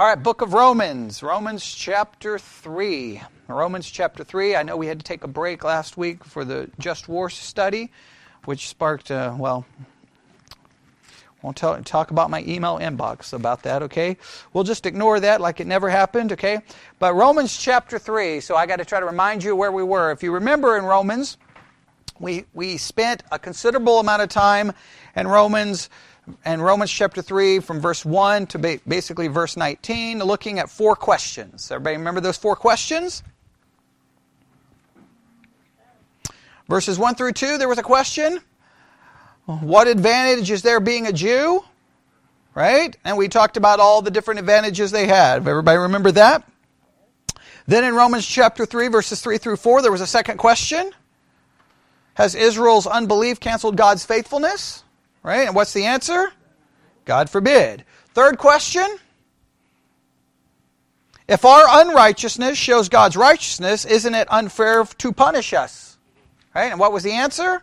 All right, book of Romans, Romans chapter 3. Romans chapter 3. I know we had to take a break last week for the Just War study, which sparked, uh, well, won't tell, talk about my email inbox about that, okay? We'll just ignore that like it never happened, okay? But Romans chapter 3, so I got to try to remind you where we were. If you remember in Romans, we, we spent a considerable amount of time in Romans and Romans chapter 3 from verse 1 to basically verse 19, looking at four questions. Everybody remember those four questions? Verses 1 through 2, there was a question. What advantage is there being a Jew? Right? And we talked about all the different advantages they had. Everybody remember that? Then in Romans chapter 3, verses 3 through 4, there was a second question. Has Israel's unbelief canceled God's faithfulness? Right? And what's the answer? God forbid. Third question. If our unrighteousness shows God's righteousness, isn't it unfair to punish us? Right? And what was the answer?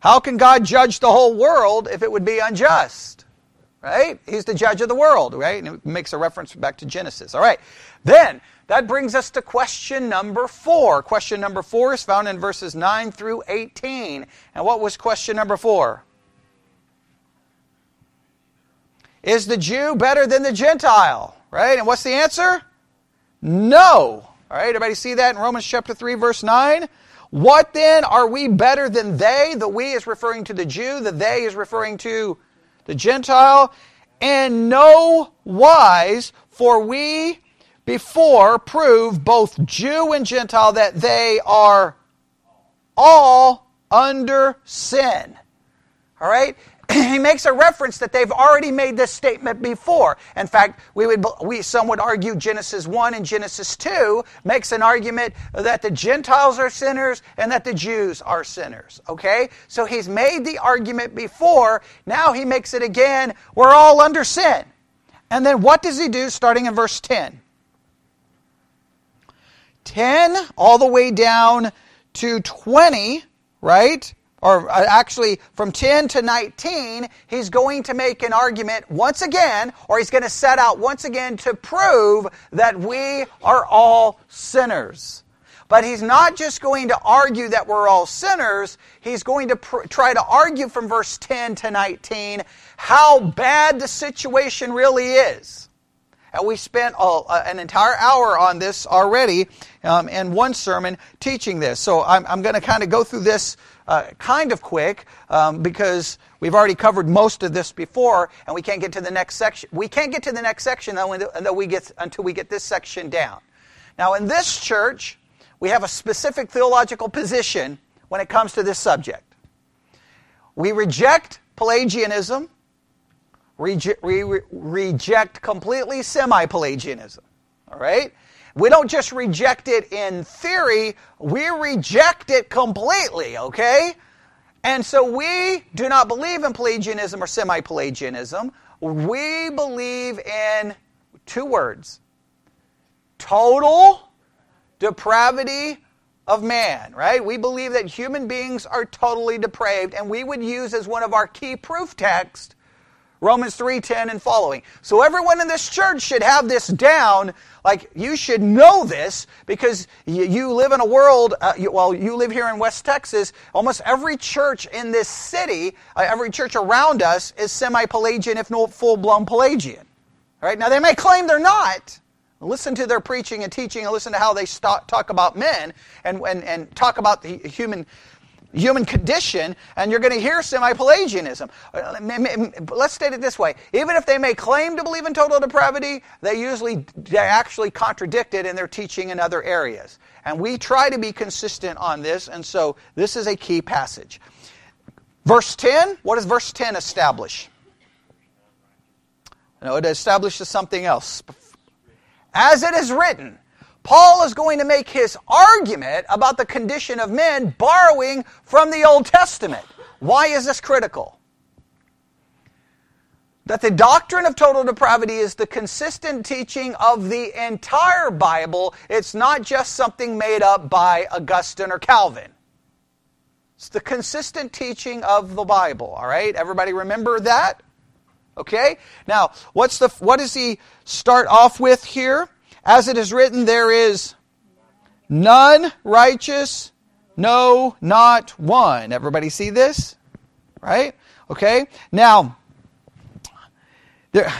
How can God judge the whole world if it would be unjust? Right? He's the judge of the world, right? And it makes a reference back to Genesis. All right. Then, that brings us to question number four. Question number four is found in verses 9 through 18. And what was question number four? Is the Jew better than the Gentile? Right? And what's the answer? No. All right, everybody see that in Romans chapter 3, verse 9? What then? Are we better than they? The we is referring to the Jew, the they is referring to the Gentile. And no wise, for we before prove both Jew and Gentile that they are all under sin. All right? he makes a reference that they've already made this statement before. In fact, we would we some would argue Genesis 1 and Genesis 2 makes an argument that the Gentiles are sinners and that the Jews are sinners. Okay? So he's made the argument before, now he makes it again. We're all under sin. And then what does he do starting in verse 10? 10 all the way down to 20, right? Or uh, actually, from 10 to 19, he's going to make an argument once again, or he's going to set out once again to prove that we are all sinners. But he's not just going to argue that we're all sinners, he's going to pr- try to argue from verse 10 to 19 how bad the situation really is. And we spent a, an entire hour on this already um, in one sermon teaching this. So I'm, I'm going to kind of go through this uh, kind of quick um, because we've already covered most of this before, and we can't get to the next section. We can't get to the next section until we get, until we get this section down. Now, in this church, we have a specific theological position when it comes to this subject. We reject Pelagianism Rege- re- reject completely semi Pelagianism. All right? We don't just reject it in theory, we reject it completely, okay? And so we do not believe in Pelagianism or semi Pelagianism. We believe in two words total depravity of man, right? We believe that human beings are totally depraved, and we would use as one of our key proof texts Romans 3:10 and following. So everyone in this church should have this down. Like you should know this because you, you live in a world. Uh, you, well, you live here in West Texas. Almost every church in this city, uh, every church around us, is semi-Pelagian, if not full-blown Pelagian. All right. Now they may claim they're not. Listen to their preaching and teaching, and listen to how they talk about men and, and, and talk about the human human condition, and you're going to hear semi Pelagianism. Uh, let's state it this way even if they may claim to believe in total depravity, they usually they actually contradict it in their teaching in other areas. And we try to be consistent on this, and so this is a key passage. Verse 10, what does verse 10 establish? No, it establishes something else. As it is written, Paul is going to make his argument about the condition of men borrowing from the Old Testament. Why is this critical? That the doctrine of total depravity is the consistent teaching of the entire Bible. It's not just something made up by Augustine or Calvin. It's the consistent teaching of the Bible, all right? Everybody remember that? Okay? Now, what's the what does he start off with here? As it is written, there is none righteous, no, not one. Everybody see this? Right? Okay? Now, there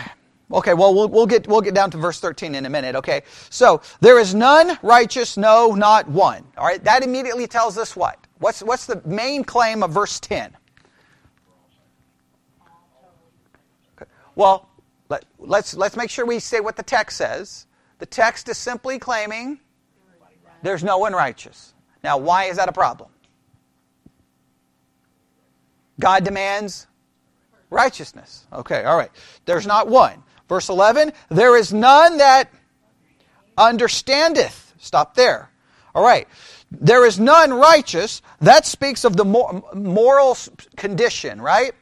Okay, well, we'll we'll get we'll get down to verse 13 in a minute, okay? So, there is none righteous, no, not one. All right? That immediately tells us what? What's what's the main claim of verse 10? Well, let, let's, let's make sure we say what the text says. The text is simply claiming there's no one righteous. Now, why is that a problem? God demands righteousness. Okay, all right. There's not one. Verse 11, there is none that understandeth. Stop there. All right. There is none righteous. That speaks of the moral condition, right?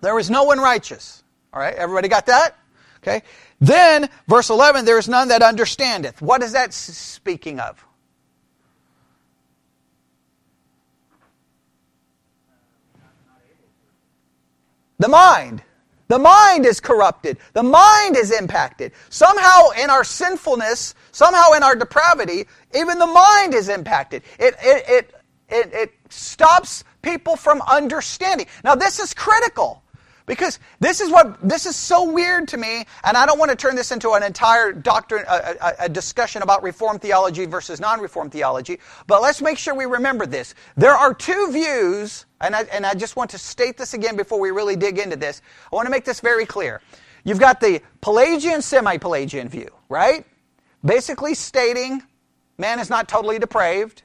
There is no one righteous. All right, everybody got that? Okay. Then, verse 11, there is none that understandeth. What is that speaking of? The mind. The mind is corrupted. The mind is impacted. Somehow in our sinfulness, somehow in our depravity, even the mind is impacted. It, it, it, it, it stops people from understanding. Now, this is critical. Because this is what this is so weird to me, and I don't want to turn this into an entire doctrine, a, a, a discussion about Reformed theology versus non-Reformed theology. But let's make sure we remember this. There are two views, and I, and I just want to state this again before we really dig into this. I want to make this very clear. You've got the Pelagian, semi-Pelagian view, right? Basically stating man is not totally depraved.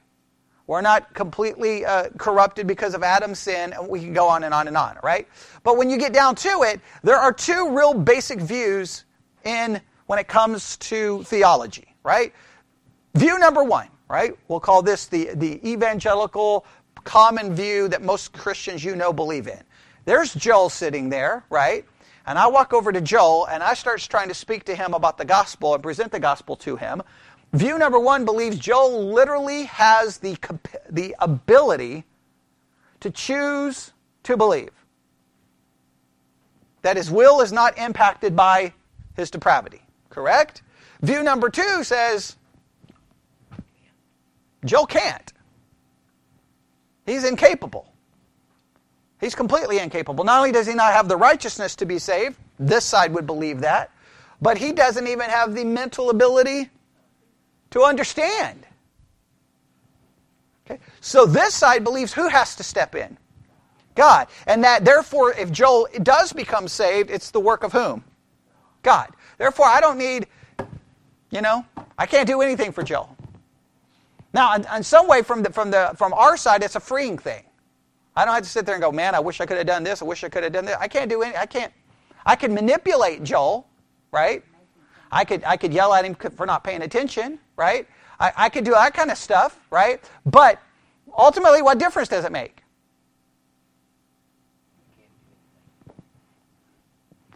We're not completely uh, corrupted because of Adam's sin, and we can go on and on and on, right? But when you get down to it, there are two real basic views in when it comes to theology, right? View number one, right? We'll call this the, the evangelical common view that most Christians you know believe in. There's Joel sitting there, right? And I walk over to Joel and I start trying to speak to him about the gospel and present the gospel to him. View number one believes Joel literally has the, the ability to choose to believe. That his will is not impacted by his depravity. Correct? View number two says Joel can't. He's incapable. He's completely incapable. Not only does he not have the righteousness to be saved, this side would believe that, but he doesn't even have the mental ability to understand. Okay? So this side believes who has to step in? God. And that therefore, if Joel does become saved, it's the work of whom? God. Therefore, I don't need, you know, I can't do anything for Joel. Now, in, in some way, from, the, from, the, from our side, it's a freeing thing. I don't have to sit there and go, man, I wish I could have done this. I wish I could have done that. I can't do any. I can't. I can manipulate Joel, right? I could, I could yell at him for not paying attention, right? I, I could do that kind of stuff, right? But ultimately, what difference does it make?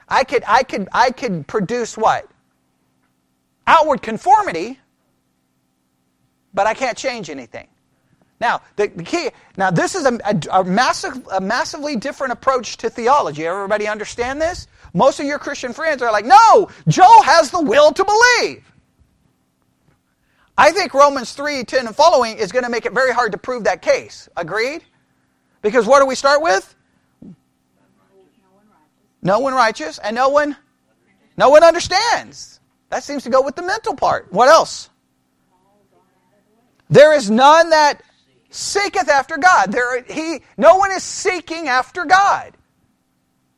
I could, I could, I could produce what? Outward conformity, but I can't change anything. Now, the, the key, now this is a, a, a, massive, a massively different approach to theology. Everybody understand this? Most of your Christian friends are like, no, Joel has the will to believe. I think Romans 3, 10 and following is going to make it very hard to prove that case. Agreed? Because what do we start with? No one righteous and no one no one understands. That seems to go with the mental part. What else? There is none that seeketh after God. There he no one is seeking after God.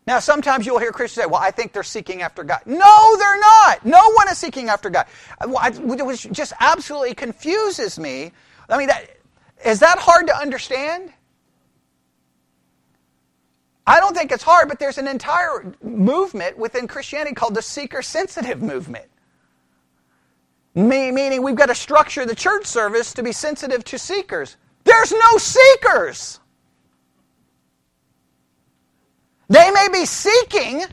Now, sometimes you'll hear Christians say, Well, I think they're seeking after God. No, they're not. No one is seeking after God. Uh, which just absolutely confuses me. I mean, that, is that hard to understand? I don't think it's hard, but there's an entire movement within Christianity called the seeker sensitive movement. Meaning we've got to structure the church service to be sensitive to seekers. There's no seekers. They may be seeking,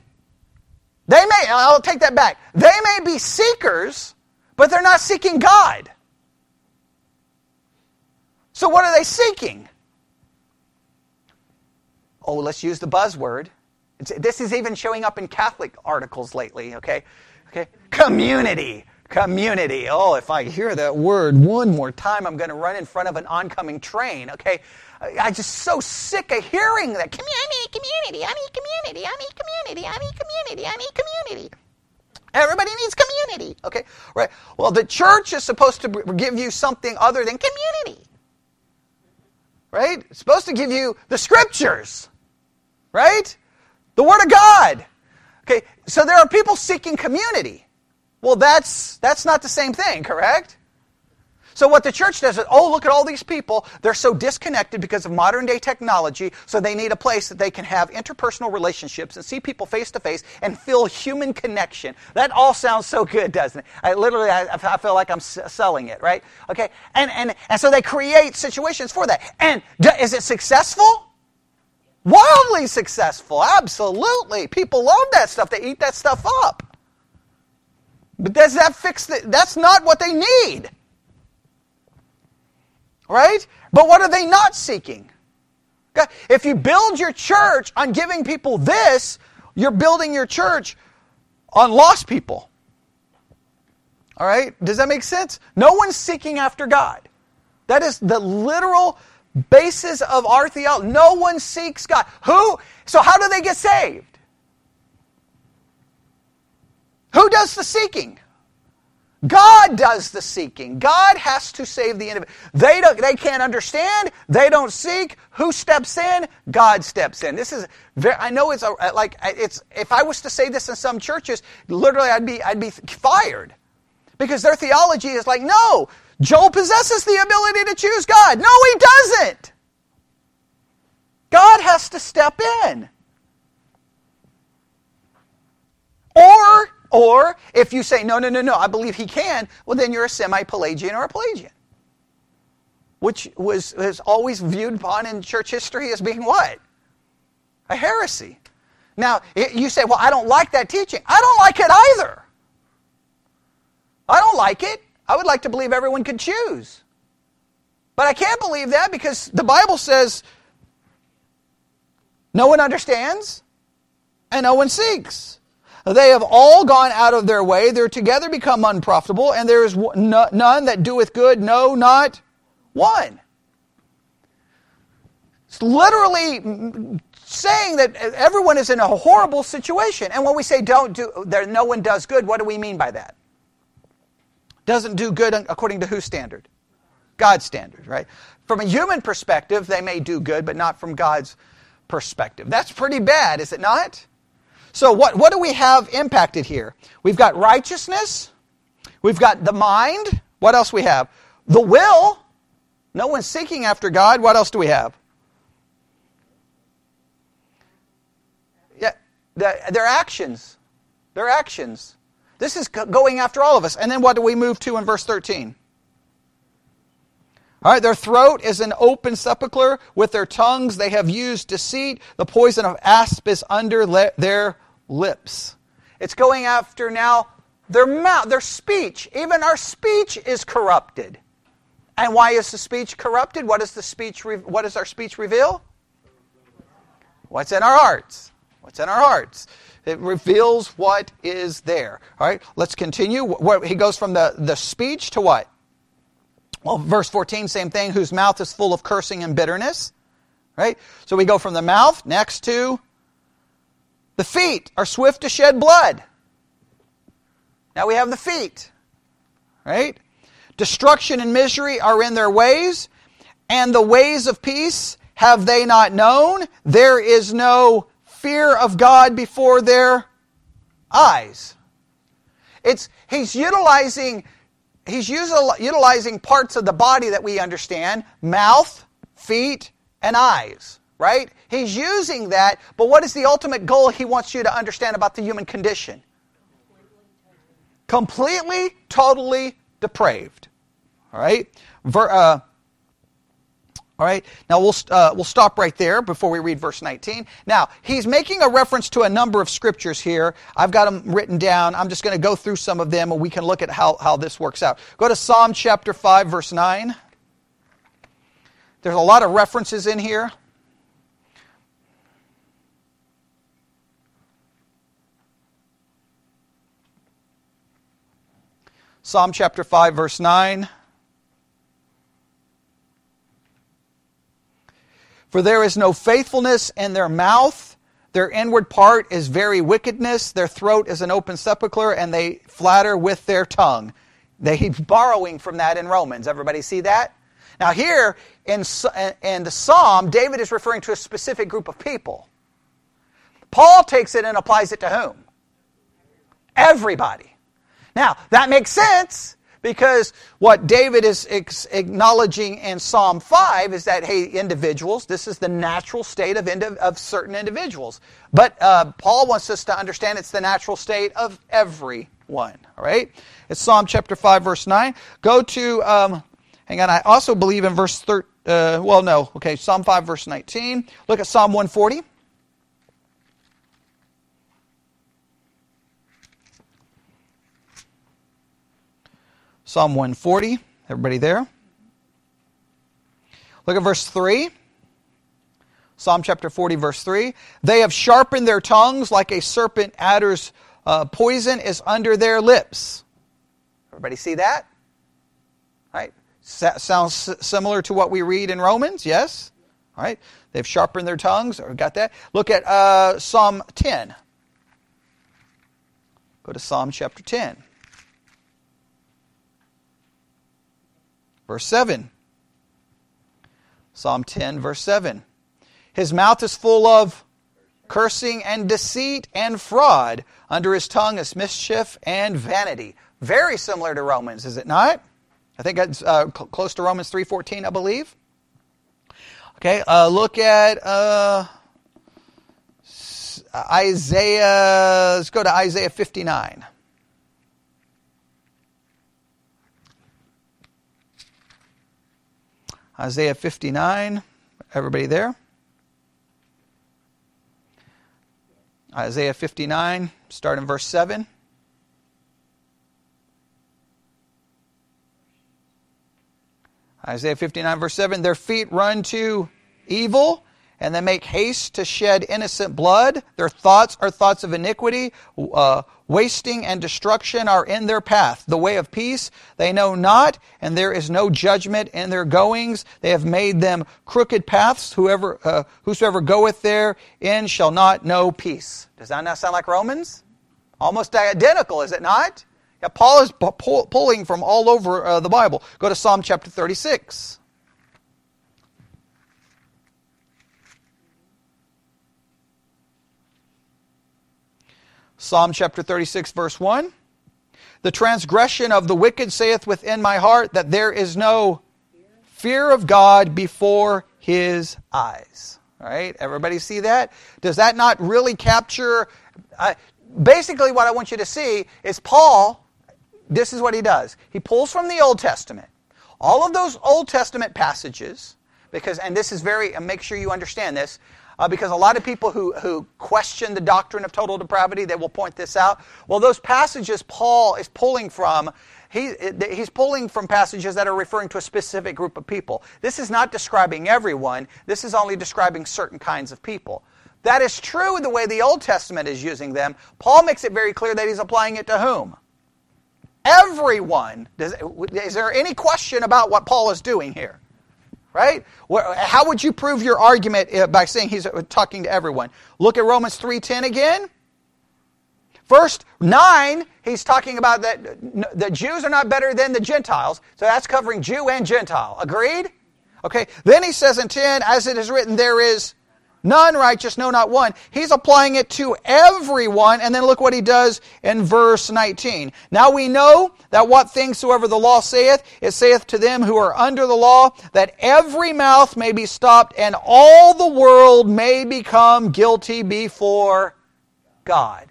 they may, I'll take that back. They may be seekers, but they're not seeking God. So what are they seeking? Oh, let's use the buzzword. It's, this is even showing up in Catholic articles lately, okay? Okay? Community. Community. Oh, if I hear that word one more time, I'm going to run in front of an oncoming train, okay? I'm just so sick of hearing that. Community, community, I need community, I need community, I need community, I need community. Everybody needs community, okay? Right. Well, the church is supposed to give you something other than community. Right? It's supposed to give you the scriptures. Right? The word of God. Okay, so there are people seeking community. Well, that's that's not the same thing, correct? So what the church does is, oh, look at all these people. They're so disconnected because of modern day technology, so they need a place that they can have interpersonal relationships and see people face to face and feel human connection. That all sounds so good, doesn't it? I literally, I, I feel like I'm selling it, right? Okay, and and and so they create situations for that. And is it successful? Wildly successful, absolutely. People love that stuff. They eat that stuff up. But does that fix the, That's not what they need. Right? But what are they not seeking? If you build your church on giving people this, you're building your church on lost people. All right? Does that make sense? No one's seeking after God. That is the literal basis of our theology. No one seeks God. Who? So, how do they get saved? Who does the seeking? God does the seeking. God has to save the individual. They don't, they can't understand. They don't seek. Who steps in? God steps in. This is very, I know it's a, uh, like uh, it's if I was to say this in some churches, literally I'd be I'd be fired. Because their theology is like, no, Joel possesses the ability to choose God. No, he doesn't. God has to step in. Or or if you say, no, no, no, no, I believe he can, well, then you're a semi Pelagian or a Pelagian. Which was, was always viewed upon in church history as being what? A heresy. Now, you say, well, I don't like that teaching. I don't like it either. I don't like it. I would like to believe everyone could choose. But I can't believe that because the Bible says no one understands and no one seeks. They have all gone out of their way. They're together become unprofitable, and there is none that doeth good, no, not one. It's literally saying that everyone is in a horrible situation. And when we say don't do, there, no one does good, what do we mean by that? Doesn't do good according to whose standard? God's standard, right? From a human perspective, they may do good, but not from God's perspective. That's pretty bad, is it not? So, what, what do we have impacted here? We've got righteousness, we've got the mind. What else we have? The will. No one's seeking after God. What else do we have? Yeah, their actions. Their actions. This is going after all of us. And then what do we move to in verse 13? All right, their throat is an open sepulchre. With their tongues they have used deceit. The poison of asp is under le- their lips. It's going after now their mouth, their speech. Even our speech is corrupted. And why is the speech corrupted? What does the speech re- what does our speech reveal? What's in our hearts? What's in our hearts? It reveals what is there. All right, let's continue. He goes from the, the speech to what? Well, verse 14, same thing, whose mouth is full of cursing and bitterness. Right? So we go from the mouth next to the feet are swift to shed blood. Now we have the feet. Right? Destruction and misery are in their ways, and the ways of peace have they not known. There is no fear of God before their eyes. It's he's utilizing he's utilizing parts of the body that we understand, mouth, feet, and eyes right? He's using that, but what is the ultimate goal he wants you to understand about the human condition? Completely, totally depraved. All right? Ver, uh, all right. Now we'll uh, we'll stop right there before we read verse 19. Now he's making a reference to a number of scriptures here. I've got them written down. I'm just going to go through some of them, and we can look at how how this works out. Go to Psalm chapter five, verse nine. There's a lot of references in here. Psalm chapter 5, verse 9. For there is no faithfulness in their mouth. Their inward part is very wickedness. Their throat is an open sepulchre, and they flatter with their tongue. They, he's borrowing from that in Romans. Everybody see that? Now, here in, in the psalm, David is referring to a specific group of people. Paul takes it and applies it to whom? Everybody. Now, that makes sense because what David is acknowledging in Psalm 5 is that, hey, individuals, this is the natural state of, of certain individuals. But uh, Paul wants us to understand it's the natural state of everyone. All right? It's Psalm chapter 5, verse 9. Go to, um, hang on, I also believe in verse 13. Uh, well, no. Okay, Psalm 5, verse 19. Look at Psalm 140. Psalm 140. Everybody there? Look at verse 3. Psalm chapter 40, verse 3. They have sharpened their tongues like a serpent adder's uh, poison is under their lips. Everybody see that? Right? sounds similar to what we read in Romans, yes? All right? They've sharpened their tongues. Or got that? Look at uh, Psalm 10. Go to Psalm chapter 10. Verse 7. Psalm 10, verse 7. His mouth is full of cursing and deceit and fraud. Under his tongue is mischief and vanity. Very similar to Romans, is it not? I think it's uh, cl- close to Romans 3.14, I believe. Okay, uh, look at uh, Isaiah. Let's go to Isaiah 59. Isaiah 59. Everybody there? Isaiah 59, start in verse 7. Isaiah 59, verse 7 Their feet run to evil, and they make haste to shed innocent blood. Their thoughts are thoughts of iniquity. Uh, Wasting and destruction are in their path. The way of peace they know not, and there is no judgment in their goings. They have made them crooked paths. Whoever, uh, whosoever goeth therein shall not know peace. Does that not sound like Romans? Almost identical, is it not? Yeah, Paul is pulling from all over uh, the Bible. Go to Psalm chapter 36. Psalm chapter 36, verse 1. The transgression of the wicked saith within my heart that there is no fear of God before his eyes. All right, everybody see that? Does that not really capture? Uh, basically, what I want you to see is Paul, this is what he does. He pulls from the Old Testament all of those Old Testament passages, because, and this is very, and make sure you understand this, uh, because a lot of people who, who question the doctrine of total depravity, they will point this out. Well, those passages Paul is pulling from, he, he's pulling from passages that are referring to a specific group of people. This is not describing everyone, this is only describing certain kinds of people. That is true in the way the Old Testament is using them. Paul makes it very clear that he's applying it to whom? Everyone. Does, is there any question about what Paul is doing here? Right? How would you prove your argument uh, by saying he's uh, talking to everyone? Look at Romans 3:10 again. First 9, he's talking about that the Jews are not better than the Gentiles. So that's covering Jew and Gentile. Agreed? Okay. Then he says in 10, as it is written, there is None righteous, no, not one. He's applying it to everyone. And then look what he does in verse 19. Now we know that what things soever the law saith, it saith to them who are under the law, that every mouth may be stopped and all the world may become guilty before God.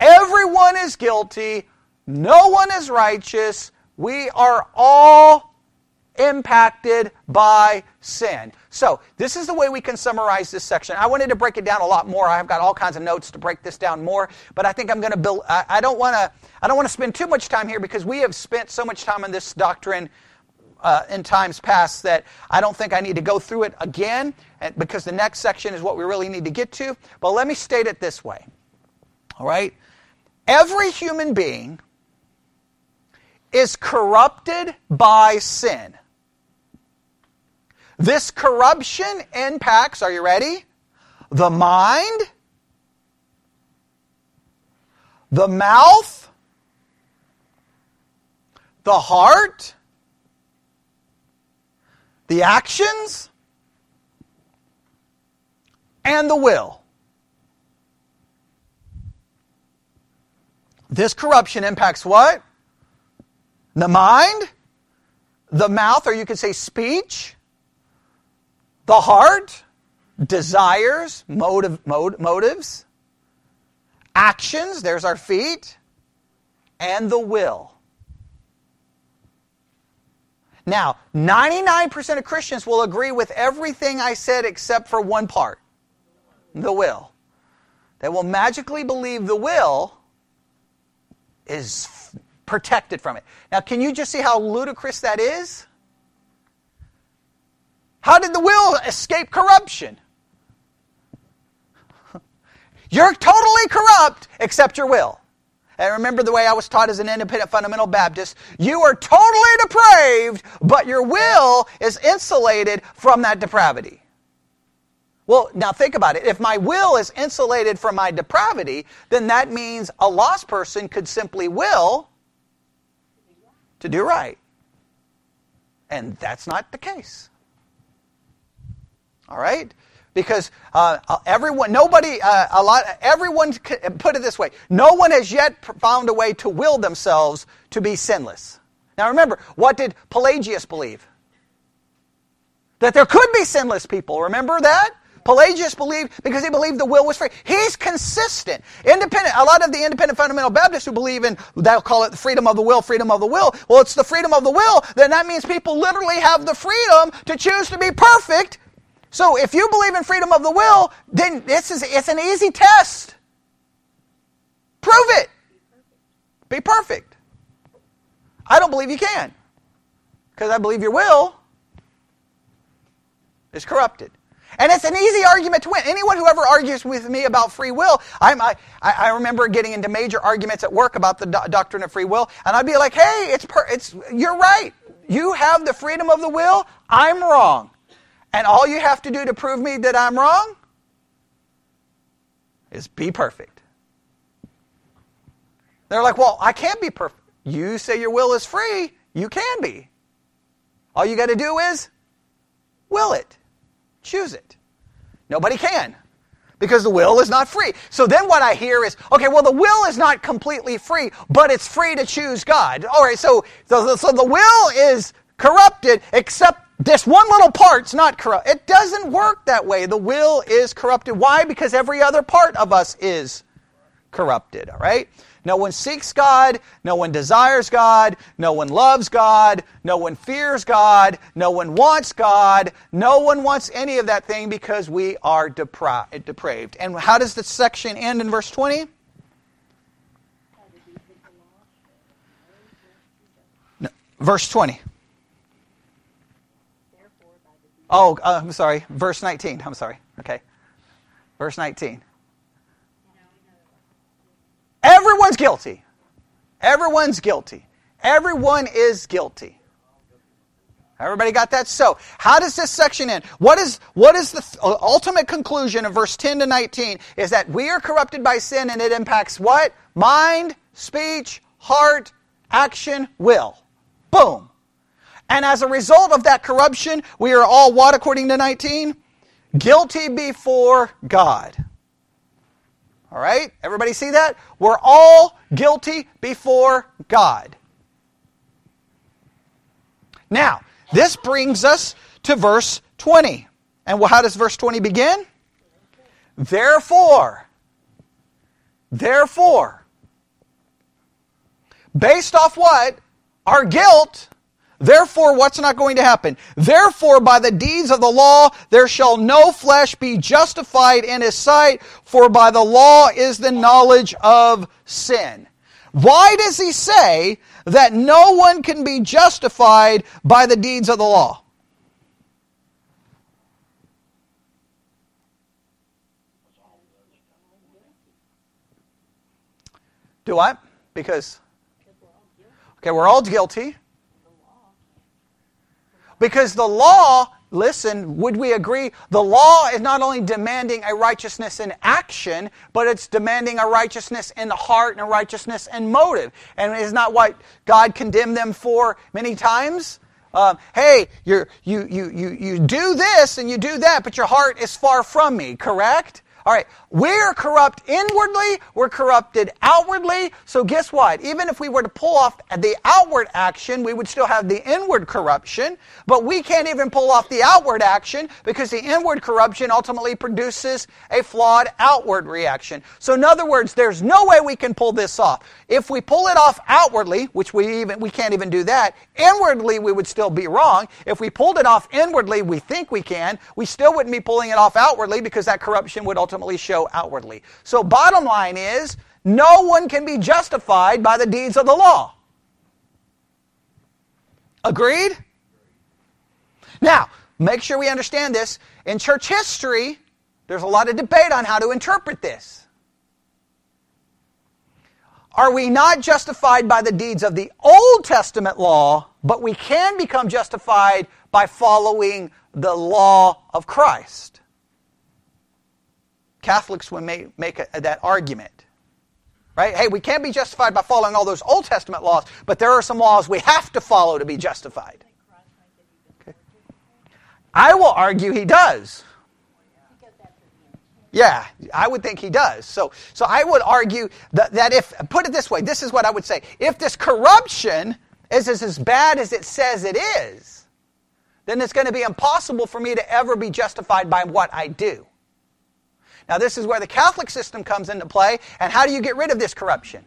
Everyone is guilty. No one is righteous. We are all impacted by sin. So, this is the way we can summarize this section. I wanted to break it down a lot more. I've got all kinds of notes to break this down more, but I think I'm going to build I, don't want to I don't want to spend too much time here because we have spent so much time on this doctrine uh, in times past that I don't think I need to go through it again because the next section is what we really need to get to. But let me state it this way. All right? Every human being is corrupted by sin. This corruption impacts, are you ready? The mind, the mouth, the heart, the actions, and the will. This corruption impacts what? The mind, the mouth, or you could say speech, the heart, desires, motive, motives, actions, there's our feet, and the will. Now, 99% of Christians will agree with everything I said except for one part the will. They will magically believe the will is protected from it. Now, can you just see how ludicrous that is? How did the will escape corruption? You're totally corrupt except your will. And remember the way I was taught as an independent fundamental Baptist you are totally depraved, but your will is insulated from that depravity. Well, now think about it. If my will is insulated from my depravity, then that means a lost person could simply will to do right. And that's not the case. All right? Because uh, uh everyone, nobody, uh, a lot, everyone, put it this way, no one has yet found a way to will themselves to be sinless. Now remember, what did Pelagius believe? That there could be sinless people. Remember that? Pelagius believed because he believed the will was free. He's consistent. Independent. A lot of the independent fundamental Baptists who believe in they'll call it the freedom of the will, freedom of the will. Well, it's the freedom of the will. Then that means people literally have the freedom to choose to be perfect. So if you believe in freedom of the will, then this is it's an easy test. Prove it. Be perfect. I don't believe you can. Because I believe your will is corrupted. And it's an easy argument to win. Anyone who ever argues with me about free will, I, I remember getting into major arguments at work about the do- doctrine of free will, and I'd be like, hey, it's, per- it's, you're right. You have the freedom of the will. I'm wrong. And all you have to do to prove me that I'm wrong is be perfect. They're like, well, I can't be perfect. You say your will is free. You can be. All you got to do is will it. Choose it. Nobody can because the will is not free. So then what I hear is, okay, well, the will is not completely free, but it's free to choose God. All right, so, so, so the will is corrupted except this one little part's not corrupt. It doesn't work that way. The will is corrupted. Why? Because every other part of us is corrupted, all right? No one seeks God. No one desires God. No one loves God. No one fears God. No one wants God. No one wants any of that thing because we are depra- depraved. And how does the section end in verse 20? No, verse 20. Oh, uh, I'm sorry. Verse 19. I'm sorry. Okay. Verse 19. Everyone's guilty. Everyone's guilty. Everyone is guilty. Everybody got that? So, how does this section end? What is, what is the th- ultimate conclusion of verse 10 to 19? Is that we are corrupted by sin and it impacts what? Mind, speech, heart, action, will. Boom. And as a result of that corruption, we are all what according to 19? Guilty before God. All right? Everybody see that? We're all guilty before God. Now, this brings us to verse 20. And well, how does verse 20 begin? Therefore, therefore, based off what? Our guilt, Therefore, what's not going to happen? Therefore, by the deeds of the law, there shall no flesh be justified in his sight, for by the law is the knowledge of sin. Why does he say that no one can be justified by the deeds of the law? Do I? Because Okay, we're all guilty. Because the law, listen, would we agree? The law is not only demanding a righteousness in action, but it's demanding a righteousness in the heart and a righteousness in motive. And is not what God condemned them for many times? Um, hey, you you, you, you, you do this and you do that, but your heart is far from me, correct? All right, we're corrupt inwardly, we're corrupted outwardly. So, guess what? Even if we were to pull off the outward action, we would still have the inward corruption. But we can't even pull off the outward action because the inward corruption ultimately produces a flawed outward reaction. So, in other words, there's no way we can pull this off. If we pull it off outwardly, which we even we can't even do that, inwardly we would still be wrong. If we pulled it off inwardly, we think we can, we still wouldn't be pulling it off outwardly because that corruption would ultimately show outwardly. So, bottom line is, no one can be justified by the deeds of the law. Agreed? Now, make sure we understand this. In church history, there's a lot of debate on how to interpret this. Are we not justified by the deeds of the Old Testament law, but we can become justified by following the law of Christ? Catholics would make, make a, that argument. Right? Hey, we can't be justified by following all those Old Testament laws, but there are some laws we have to follow to be justified. Okay. I will argue he does. Yeah, I would think he does. So, so I would argue that, that if, put it this way, this is what I would say. If this corruption is, is as bad as it says it is, then it's going to be impossible for me to ever be justified by what I do. Now, this is where the Catholic system comes into play. And how do you get rid of this corruption?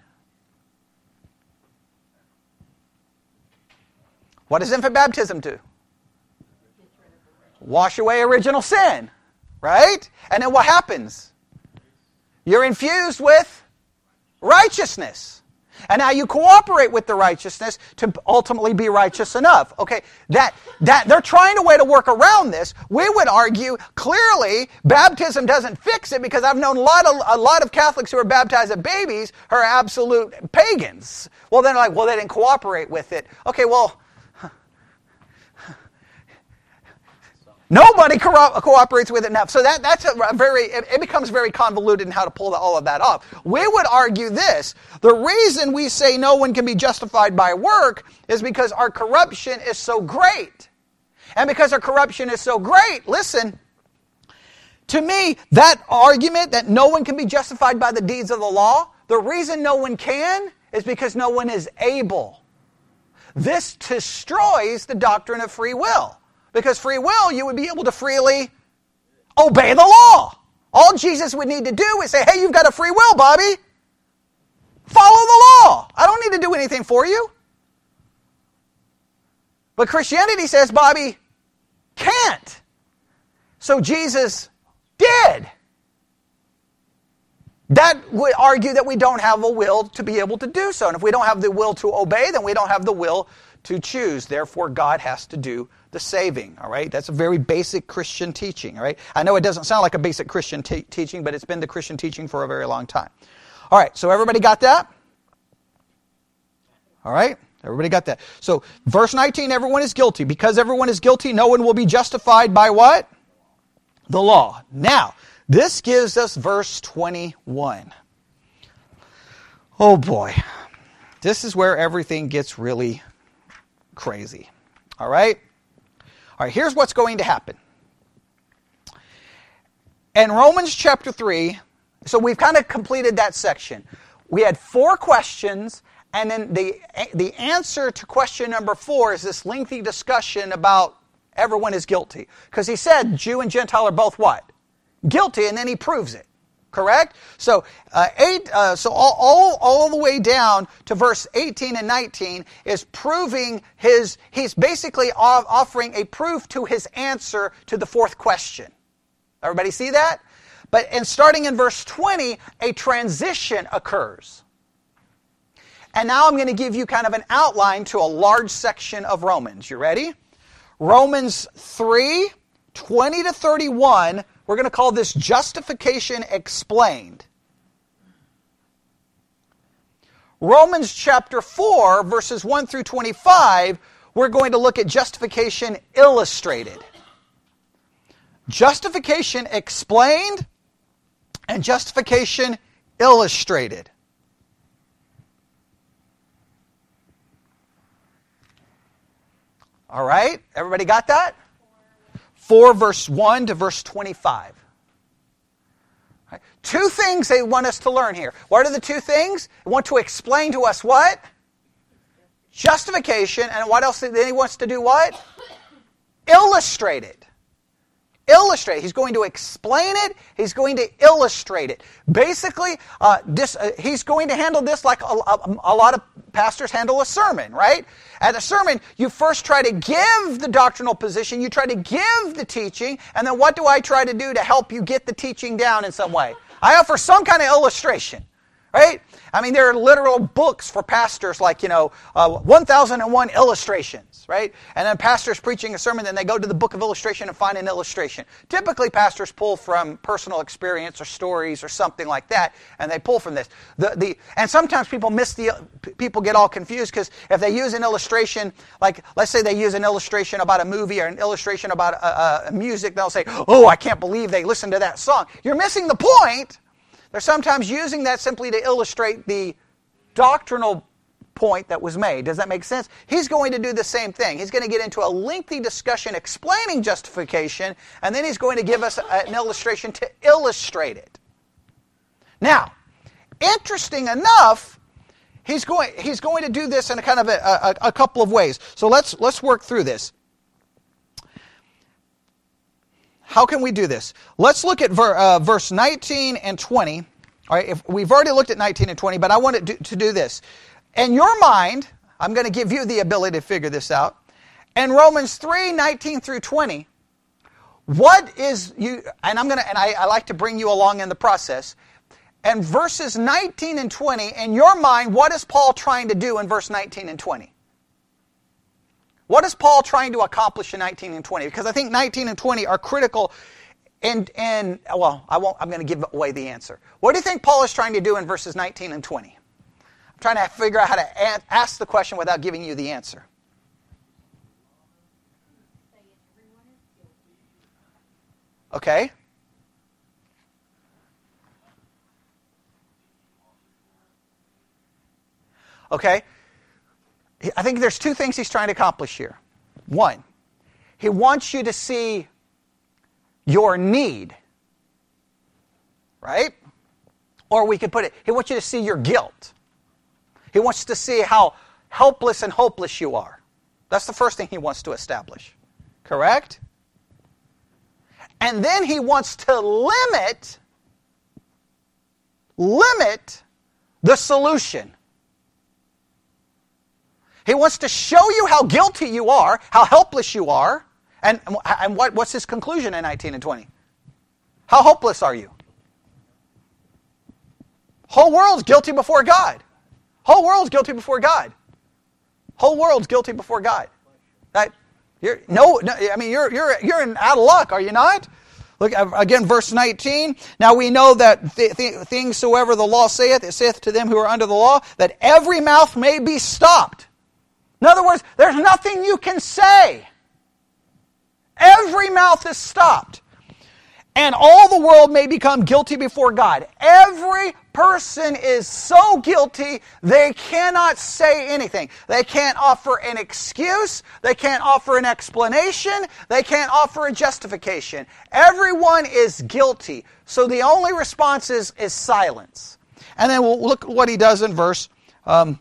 What does infant baptism do? Wash away original sin. Right? And then what happens? You're infused with righteousness. And now you cooperate with the righteousness to ultimately be righteous enough. Okay, that, that, they're trying a way to work around this. We would argue clearly baptism doesn't fix it because I've known a lot of, a lot of Catholics who are baptized as babies are absolute pagans. Well, then like, well, they didn't cooperate with it. Okay, well, Nobody co- cooperates with it enough. So that, that's a very, it, it becomes very convoluted in how to pull all of that off. We would argue this. The reason we say no one can be justified by work is because our corruption is so great. And because our corruption is so great, listen, to me, that argument that no one can be justified by the deeds of the law, the reason no one can is because no one is able. This destroys the doctrine of free will. Because free will, you would be able to freely obey the law. All Jesus would need to do is say, hey, you've got a free will, Bobby. Follow the law. I don't need to do anything for you. But Christianity says Bobby can't. So Jesus did. That would argue that we don't have a will to be able to do so. And if we don't have the will to obey, then we don't have the will to choose. Therefore, God has to do the saving, all right? That's a very basic Christian teaching, all right? I know it doesn't sound like a basic Christian te- teaching, but it's been the Christian teaching for a very long time. All right, so everybody got that? All right? Everybody got that? So, verse 19, everyone is guilty. Because everyone is guilty, no one will be justified by what? The law. Now, this gives us verse 21. Oh boy. This is where everything gets really crazy. All right? All right, here's what's going to happen. In Romans chapter 3, so we've kind of completed that section. We had four questions, and then the, the answer to question number four is this lengthy discussion about everyone is guilty. Because he said Jew and Gentile are both what? Guilty, and then he proves it. Correct? So uh, eight. Uh, so all, all all the way down to verse 18 and 19 is proving his. He's basically offering a proof to his answer to the fourth question. Everybody see that? But and starting in verse 20, a transition occurs. And now I'm going to give you kind of an outline to a large section of Romans. You ready? Romans 3, 20 to 31 we're going to call this justification explained. Romans chapter 4, verses 1 through 25, we're going to look at justification illustrated. Justification explained and justification illustrated. All right? Everybody got that? 4 verse 1 to verse 25. Right. Two things they want us to learn here. What are the two things? They want to explain to us what? Justification, and what else? Then he wants to do what? Illustrate it illustrate. He's going to explain it. He's going to illustrate it. Basically, uh, this, uh, he's going to handle this like a, a, a, lot of pastors handle a sermon, right? At a sermon, you first try to give the doctrinal position, you try to give the teaching, and then what do I try to do to help you get the teaching down in some way? I offer some kind of illustration, right? I mean, there are literal books for pastors like, you know, uh, 1001 illustrations, right? And then pastors preaching a sermon, then they go to the book of illustration and find an illustration. Typically, pastors pull from personal experience or stories or something like that, and they pull from this. The, the, and sometimes people miss the, people get all confused because if they use an illustration, like, let's say they use an illustration about a movie or an illustration about a, a music, they'll say, oh, I can't believe they listened to that song. You're missing the point they're sometimes using that simply to illustrate the doctrinal point that was made. Does that make sense? He's going to do the same thing. He's going to get into a lengthy discussion explaining justification, and then he's going to give us an illustration to illustrate it. Now, interesting enough, he's going, he's going to do this in a kind of a, a, a couple of ways. So let's, let's work through this. How can we do this? Let's look at ver, uh, verse 19 and 20. All right, if, we've already looked at 19 and 20, but I want to do, to do this. In your mind, I'm going to give you the ability to figure this out. In Romans 3 19 through 20, what is you, and I'm going to, and I, I like to bring you along in the process. And verses 19 and 20, in your mind, what is Paul trying to do in verse 19 and 20? What is Paul trying to accomplish in 19 and 20? Because I think 19 and 20 are critical and, and well, I won't, I'm going to give away the answer. What do you think Paul is trying to do in verses 19 and 20? I'm trying to figure out how to ask the question without giving you the answer. Okay? Okay? I think there's two things he's trying to accomplish here. One, he wants you to see your need, right? Or we could put it, he wants you to see your guilt. He wants to see how helpless and hopeless you are. That's the first thing he wants to establish. Correct? And then he wants to limit limit the solution. He wants to show you how guilty you are, how helpless you are. And, and what, what's his conclusion in 19 and 20? How hopeless are you? Whole world's guilty before God. Whole world's guilty before God. Whole world's guilty before God. That you're no, no I mean you're you're you're in out of luck, are you not? Look uh, again, verse 19. Now we know that th- th- things soever the law saith, it saith to them who are under the law, that every mouth may be stopped. In other words, there's nothing you can say. Every mouth is stopped. And all the world may become guilty before God. Every person is so guilty they cannot say anything. They can't offer an excuse. They can't offer an explanation. They can't offer a justification. Everyone is guilty. So the only response is, is silence. And then we'll look what he does in verse um,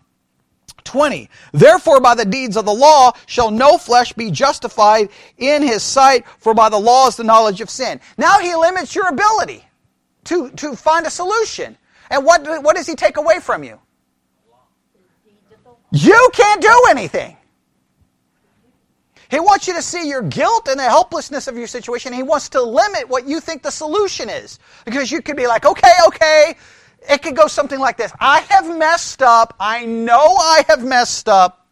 20. Therefore, by the deeds of the law shall no flesh be justified in his sight, for by the law is the knowledge of sin. Now he limits your ability to, to find a solution. And what, what does he take away from you? You can't do anything. He wants you to see your guilt and the helplessness of your situation. He wants to limit what you think the solution is. Because you could be like, okay, okay, it could go something like this I have messed up. I know I have messed up,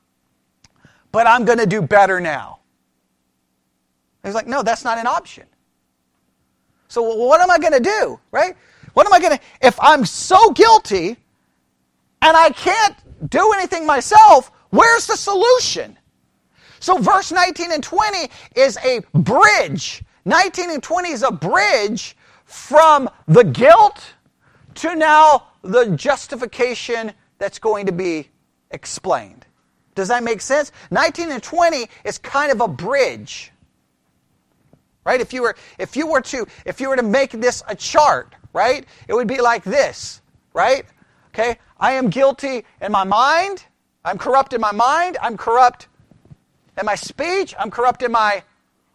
but I'm going to do better now. He's like, no, that's not an option. So what am I going to do, right? What am I going to, if I'm so guilty and I can't do anything myself, where's the solution? So, verse 19 and 20 is a bridge. 19 and 20 is a bridge from the guilt to now the justification that's going to be explained. Does that make sense? 19 and 20 is kind of a bridge. Right? If you were if you were to if you were to make this a chart, right? It would be like this, right? Okay? I am guilty in my mind. I'm corrupt in my mind. I'm corrupt in my speech. I'm corrupt in my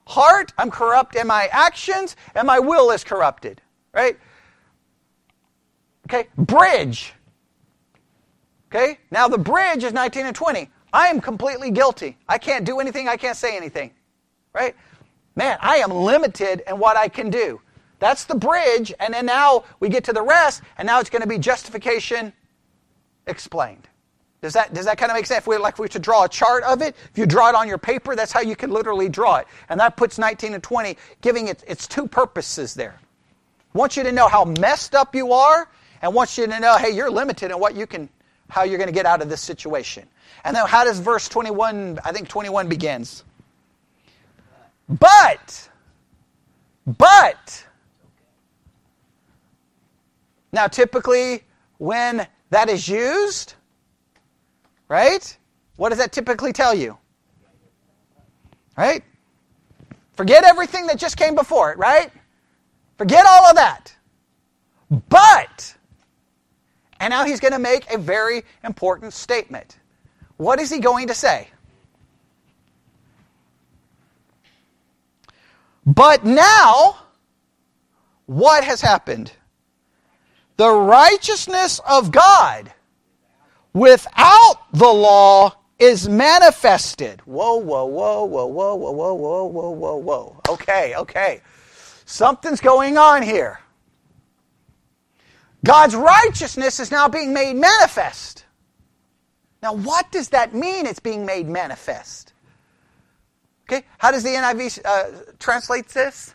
heart. I'm corrupt in my actions. And my will is corrupted. Right? Okay? Bridge. Okay? Now the bridge is 19 and 20. I am completely guilty. I can't do anything. I can't say anything. Right? Man, I am limited in what I can do. That's the bridge. And then now we get to the rest, and now it's going to be justification explained. Does that, does that kind of make sense? If we like if we to draw a chart of it, if you draw it on your paper, that's how you can literally draw it. And that puts 19 and 20, giving it its two purposes there. Want you to know how messed up you are, and wants you to know, hey, you're limited in what you can, how you're going to get out of this situation. And then how does verse 21, I think 21 begins? But, but, now typically when that is used, right? What does that typically tell you? Right? Forget everything that just came before it, right? Forget all of that. But, and now he's going to make a very important statement. What is he going to say? But now, what has happened? The righteousness of God without the law is manifested. Whoa, whoa, whoa, whoa, whoa, whoa, whoa, whoa, whoa, whoa, whoa. Okay, okay. Something's going on here. God's righteousness is now being made manifest. Now, what does that mean, it's being made manifest? Okay, how does the NIV uh, translate this?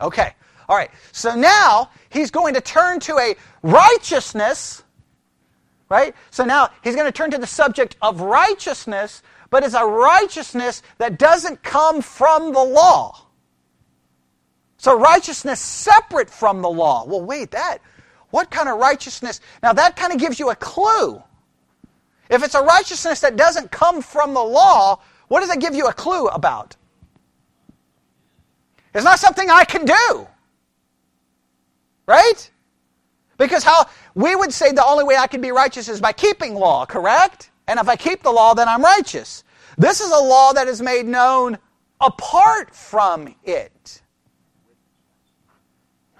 Okay. All right. So now he's going to turn to a righteousness, right? So now he's going to turn to the subject of righteousness, but it's a righteousness that doesn't come from the law. So righteousness separate from the law. Well, wait, that, what kind of righteousness? Now that kind of gives you a clue. If it's a righteousness that doesn't come from the law, what does it give you a clue about? It's not something I can do. Right? Because how we would say the only way I can be righteous is by keeping law, correct? And if I keep the law, then I'm righteous. This is a law that is made known apart from it.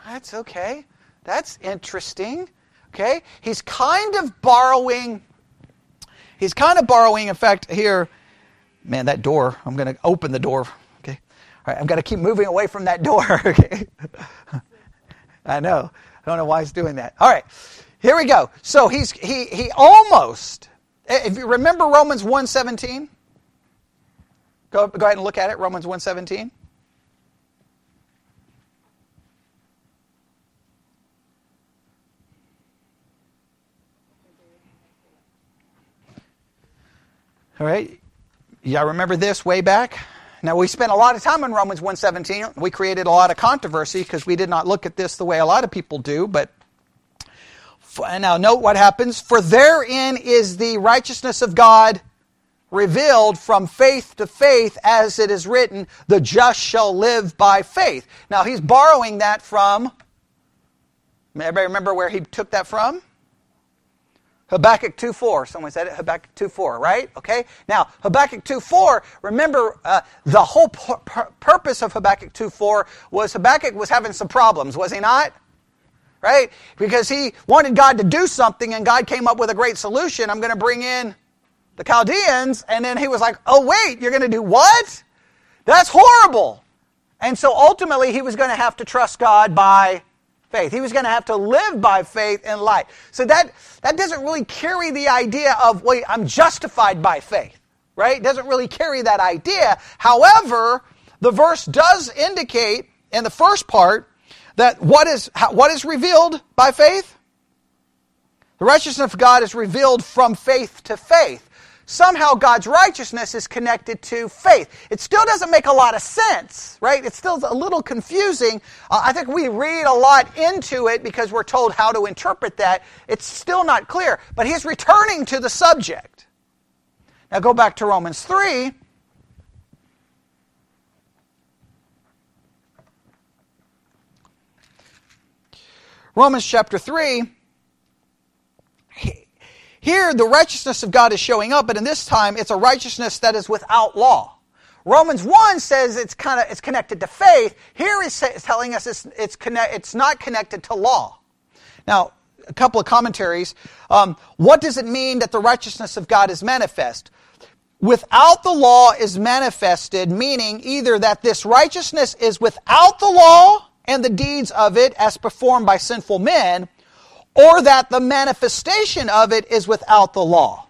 That's okay. That's interesting. Okay? He's kind of borrowing, he's kind of borrowing, in fact, here, man, that door, I'm going to open the door right, I've got to keep moving away from that door. okay? I know. I don't know why he's doing that. All right. Here we go. So he's he he almost Eh, if you remember Romans 1:17 Go go ahead and look at it Romans 1:17 All right. y'all remember this way back? Now we spent a lot of time on Romans 1:17. We created a lot of controversy because we did not look at this the way a lot of people do, but now note what happens for therein is the righteousness of God revealed from faith to faith as it is written the just shall live by faith. Now he's borrowing that from Everybody remember where he took that from? Habakkuk 2.4. Someone said it, Habakkuk 2.4, right? Okay? Now, Habakkuk 2.4, remember, uh, the whole pur- purpose of Habakkuk 2.4 was Habakkuk was having some problems, was he not? Right? Because he wanted God to do something and God came up with a great solution. I'm going to bring in the Chaldeans. And then he was like, oh, wait, you're going to do what? That's horrible. And so ultimately, he was going to have to trust God by faith. He was going to have to live by faith and light. So that, that doesn't really carry the idea of, wait, I'm justified by faith, right? It doesn't really carry that idea. However, the verse does indicate in the first part that what is, what is revealed by faith? The righteousness of God is revealed from faith to faith. Somehow God's righteousness is connected to faith. It still doesn't make a lot of sense, right? It's still a little confusing. Uh, I think we read a lot into it because we're told how to interpret that. It's still not clear, but he's returning to the subject. Now go back to Romans 3. Romans chapter 3. Here, the righteousness of God is showing up, but in this time, it's a righteousness that is without law. Romans 1 says it's kind of it's connected to faith. Here telling us it's, it's, connect, it's not connected to law. Now, a couple of commentaries. Um, what does it mean that the righteousness of God is manifest? Without the law is manifested, meaning either that this righteousness is without the law and the deeds of it as performed by sinful men, or that the manifestation of it is without the law.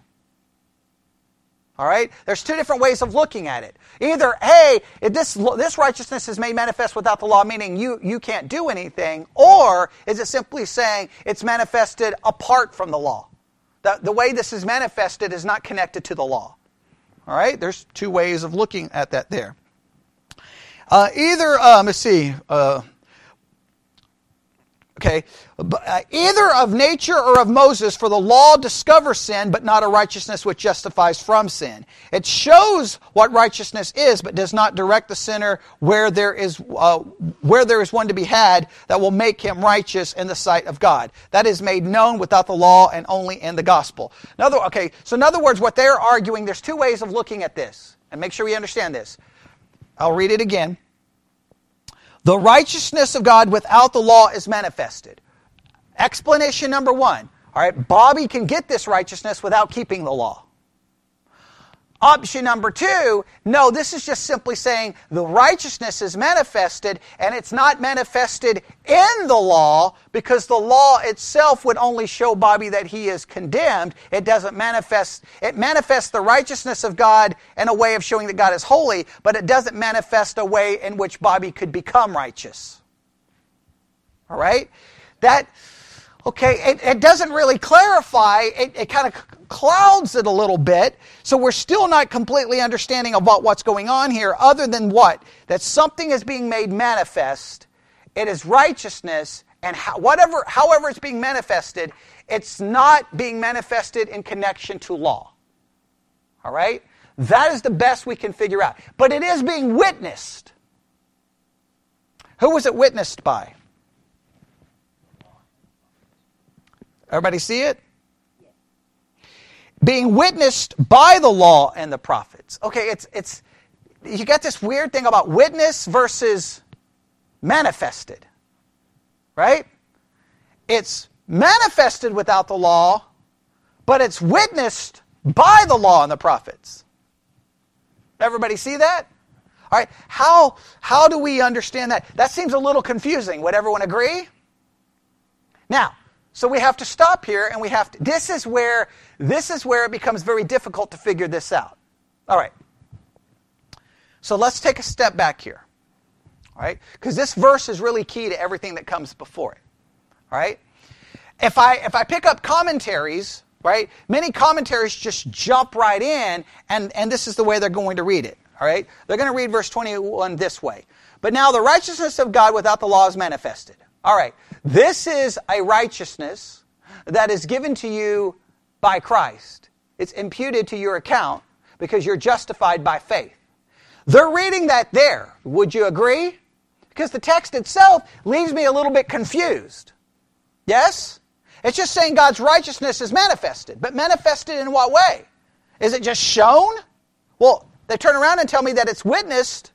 All right? There's two different ways of looking at it. Either, hey, this, this righteousness is made manifest without the law, meaning you, you can't do anything, or is it simply saying it's manifested apart from the law? The, the way this is manifested is not connected to the law. All right? There's two ways of looking at that there. Uh, either, uh, let's see, uh, Okay, uh, either of nature or of Moses, for the law discovers sin, but not a righteousness which justifies from sin. It shows what righteousness is, but does not direct the sinner where there is uh, where there is one to be had that will make him righteous in the sight of God. That is made known without the law and only in the gospel. Okay, so in other words, what they're arguing, there's two ways of looking at this, and make sure we understand this. I'll read it again. The righteousness of God without the law is manifested. Explanation number one. All right, Bobby can get this righteousness without keeping the law. Option number two, no, this is just simply saying the righteousness is manifested and it's not manifested in the law because the law itself would only show Bobby that he is condemned. It doesn't manifest, it manifests the righteousness of God in a way of showing that God is holy, but it doesn't manifest a way in which Bobby could become righteous. All right? That, okay, it, it doesn't really clarify, it, it kind of clouds it a little bit. So we're still not completely understanding about what's going on here, other than what? That something is being made manifest. It is righteousness, and how, whatever, however it's being manifested, it's not being manifested in connection to law. All right? That is the best we can figure out. But it is being witnessed. Who was it witnessed by? Everybody see it? Being witnessed by the law and the prophets. Okay, it's it's you get this weird thing about witness versus manifested. Right? It's manifested without the law, but it's witnessed by the law and the prophets. Everybody see that? All right, how, how do we understand that? That seems a little confusing. Would everyone agree? Now, so we have to stop here and we have to, this is where, this is where it becomes very difficult to figure this out. All right. So let's take a step back here. All right? Because this verse is really key to everything that comes before it. All right? If I, if I pick up commentaries, right, many commentaries just jump right in, and, and this is the way they're going to read it. All right? They're going to read verse 21 this way. But now the righteousness of God without the law is manifested. All right. This is a righteousness that is given to you by Christ. It's imputed to your account because you're justified by faith. They're reading that there. Would you agree? Because the text itself leaves me a little bit confused. Yes? It's just saying God's righteousness is manifested. But manifested in what way? Is it just shown? Well, they turn around and tell me that it's witnessed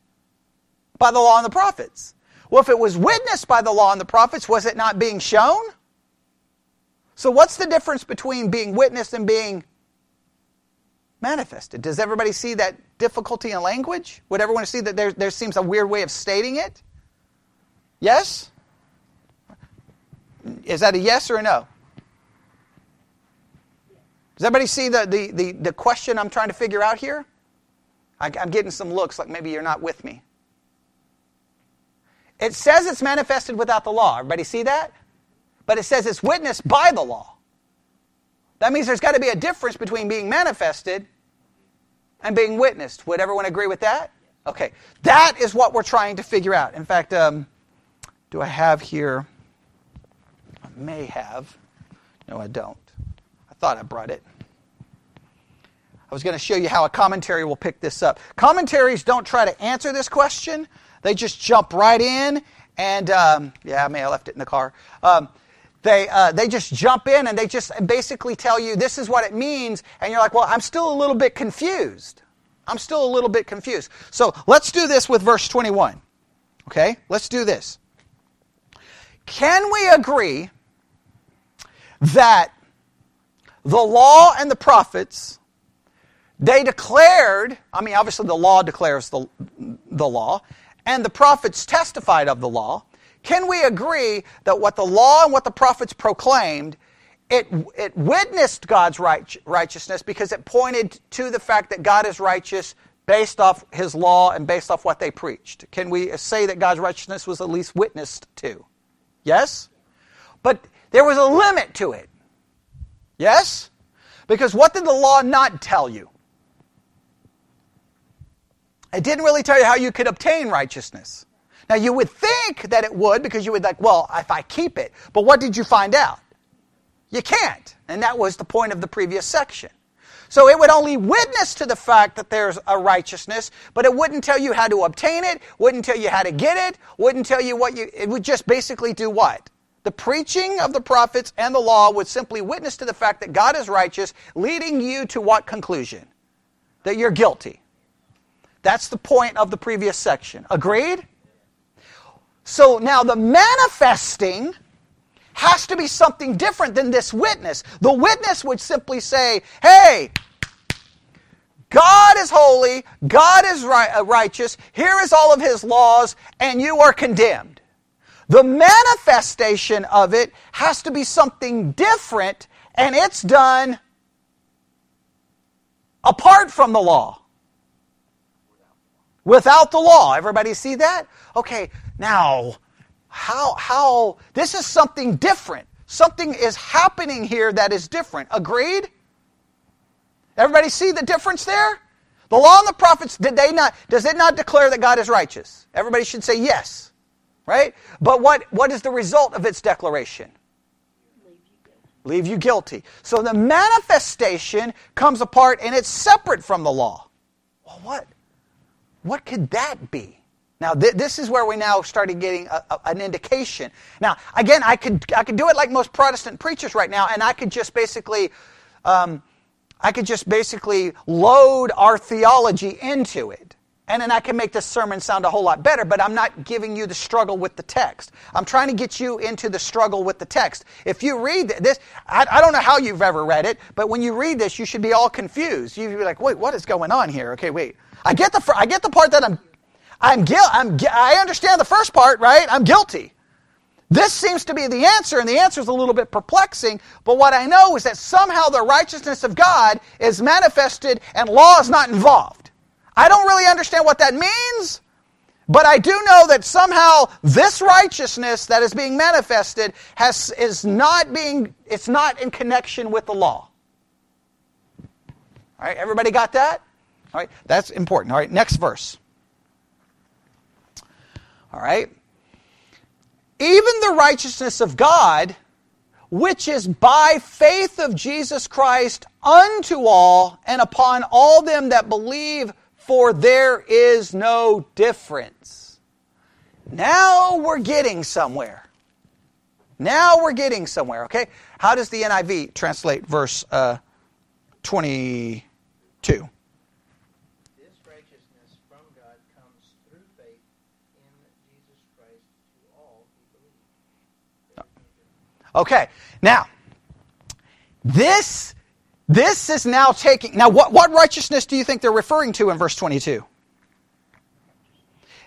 by the law and the prophets. Well, if it was witnessed by the law and the prophets, was it not being shown? So, what's the difference between being witnessed and being manifested? Does everybody see that difficulty in language? Would everyone see that there, there seems a weird way of stating it? Yes? Is that a yes or a no? Does everybody see the, the, the, the question I'm trying to figure out here? I, I'm getting some looks like maybe you're not with me. It says it's manifested without the law. Everybody see that? But it says it's witnessed by the law. That means there's got to be a difference between being manifested and being witnessed. Would everyone agree with that? Okay. That is what we're trying to figure out. In fact, um, do I have here? I may have. No, I don't. I thought I brought it. I was going to show you how a commentary will pick this up. Commentaries don't try to answer this question, they just jump right in, and um, yeah, I may have left it in the car. Um, they, uh, they just jump in and they just basically tell you this is what it means, and you're like, well, I'm still a little bit confused. I'm still a little bit confused. So let's do this with verse 21. Okay? Let's do this. Can we agree that the law and the prophets they declared, I mean, obviously the law declares the, the law, and the prophets testified of the law. Can we agree that what the law and what the prophets proclaimed, it, it witnessed God's right, righteousness because it pointed to the fact that God is righteous based off his law and based off what they preached? Can we say that God's righteousness was at least witnessed to? Yes? But there was a limit to it. Yes? Because what did the law not tell you? It didn't really tell you how you could obtain righteousness. Now, you would think that it would because you would like, well, if I keep it. But what did you find out? You can't. And that was the point of the previous section. So it would only witness to the fact that there's a righteousness, but it wouldn't tell you how to obtain it, wouldn't tell you how to get it, wouldn't tell you what you, it would just basically do what? The preaching of the prophets and the law would simply witness to the fact that God is righteous, leading you to what conclusion? That you're guilty. That's the point of the previous section. Agreed? So now the manifesting has to be something different than this witness. The witness would simply say, hey, God is holy, God is uh, righteous, here is all of his laws, and you are condemned. The manifestation of it has to be something different, and it's done apart from the law without the law. Everybody see that? Okay, now, how, how, this is something different. Something is happening here that is different. Agreed? Everybody see the difference there? The law and the prophets, did they not, does it not declare that God is righteous? Everybody should say yes. Right? But what, what is the result of its declaration? Leave you guilty. So the manifestation comes apart and it's separate from the law. Well, what? What could that be? Now, th- this is where we now started getting a, a, an indication. Now, again, I could, I could do it like most Protestant preachers right now, and I could just basically, um, I could just basically load our theology into it. And then I can make this sermon sound a whole lot better, but I'm not giving you the struggle with the text. I'm trying to get you into the struggle with the text. If you read this, I, I don't know how you've ever read it, but when you read this, you should be all confused. You'd be like, wait, what is going on here? Okay, wait. I get the I get the part that I'm I'm guilt I'm I understand the first part, right? I'm guilty. This seems to be the answer, and the answer is a little bit perplexing. But what I know is that somehow the righteousness of God is manifested and law is not involved. I don't really understand what that means, but I do know that somehow this righteousness that is being manifested has, is not being, it's not in connection with the law. All right, everybody got that? All right, that's important. All right, next verse. All right. Even the righteousness of God, which is by faith of Jesus Christ unto all and upon all them that believe, for there is no difference. Now we're getting somewhere. Now we're getting somewhere, okay? How does the NIV translate verse uh, 22? Okay, now, this, this is now taking, now what, what righteousness do you think they're referring to in verse 22?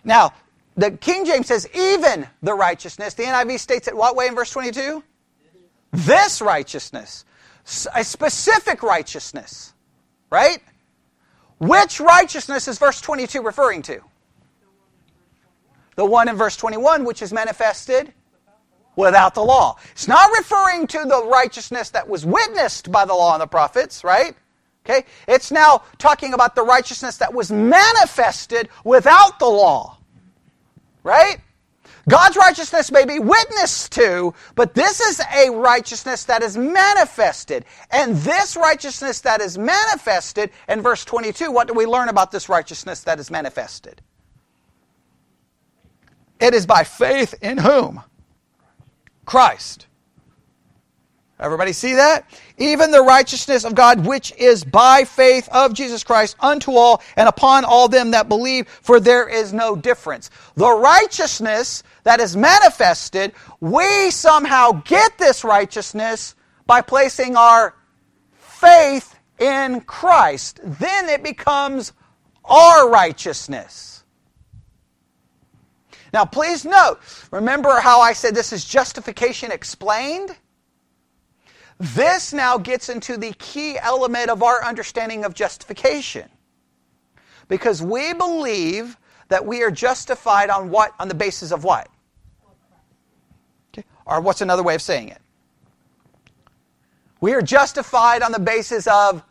Now, the King James says, even the righteousness. The NIV states it what way in verse 22? This righteousness. A specific righteousness. Right? Which righteousness is verse 22 referring to? The one in verse 21, which is manifested without the law. It's not referring to the righteousness that was witnessed by the law and the prophets, right? Okay? It's now talking about the righteousness that was manifested without the law. Right? God's righteousness may be witnessed to, but this is a righteousness that is manifested. And this righteousness that is manifested, in verse 22, what do we learn about this righteousness that is manifested? It is by faith in whom? Christ. Everybody see that? Even the righteousness of God, which is by faith of Jesus Christ unto all and upon all them that believe, for there is no difference. The righteousness that is manifested, we somehow get this righteousness by placing our faith in Christ. Then it becomes our righteousness. Now, please note, remember how I said this is justification explained? This now gets into the key element of our understanding of justification. Because we believe that we are justified on what? On the basis of what? Okay. Or what's another way of saying it? We are justified on the basis of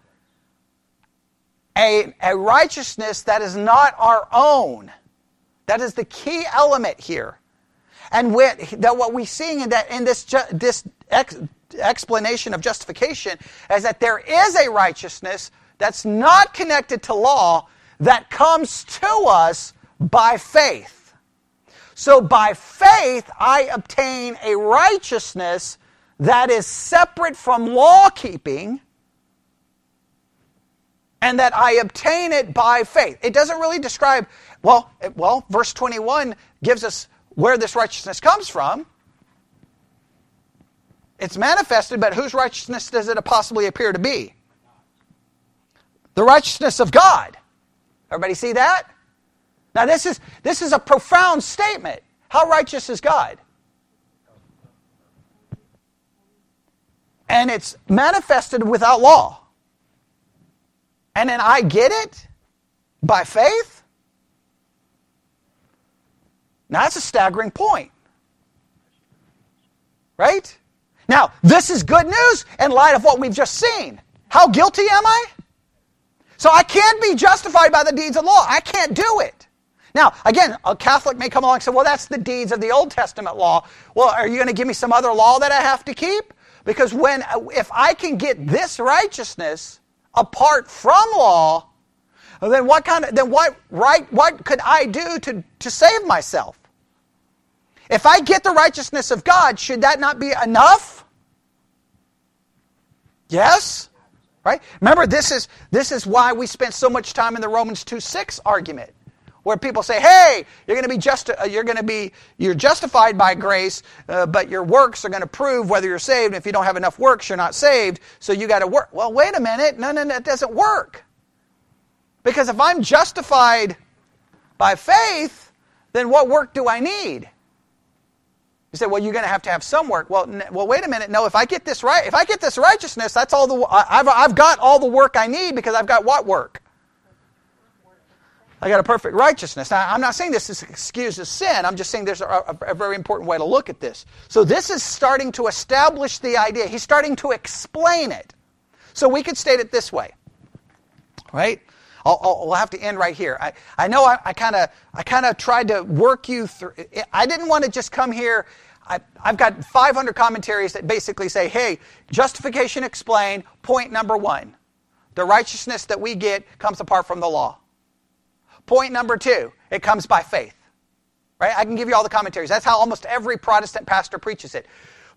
a, a righteousness that is not our own. That is the key element here. And that what we see in, that, in this, this ex, explanation of justification is that there is a righteousness that's not connected to law that comes to us by faith. So by faith, I obtain a righteousness that is separate from law keeping and that I obtain it by faith. It doesn't really describe, well, well, verse 21 gives us where this righteousness comes from. It's manifested, but whose righteousness does it possibly appear to be? The righteousness of God. Everybody see that? Now this is this is a profound statement. How righteous is God? And it's manifested without law. And then I get it by faith? Now that's a staggering point. Right? Now, this is good news in light of what we've just seen. How guilty am I? So I can't be justified by the deeds of law. I can't do it. Now, again, a Catholic may come along and say, well, that's the deeds of the Old Testament law. Well, are you going to give me some other law that I have to keep? Because when, if I can get this righteousness apart from law, then what kind of, then what right, what could I do to, to save myself? If I get the righteousness of God, should that not be enough? Yes? Right? Remember, this is, this is why we spent so much time in the Romans 2 6 argument, where people say, hey, you're going to be, just, uh, you're going to be you're justified by grace, uh, but your works are going to prove whether you're saved. And if you don't have enough works, you're not saved, so you got to work. Well, wait a minute. No, no, that doesn't work. Because if I'm justified by faith, then what work do I need? You say, well, you're going to have to have some work. Well, n- well, wait a minute. No, if I get this right, if I get this righteousness, that's all the I've I've got all the work I need because I've got what work? I got a perfect righteousness. Now, I'm not saying this is excuses sin. I'm just saying there's a, a, a very important way to look at this. So this is starting to establish the idea. He's starting to explain it. So we could state it this way, right? I'll, I'll, we'll have to end right here. I, I know I kind of I kind of tried to work you through. I didn't want to just come here I, have got 500 commentaries that basically say, hey, justification explained, point number one. The righteousness that we get comes apart from the law. Point number two, it comes by faith. Right? I can give you all the commentaries. That's how almost every Protestant pastor preaches it.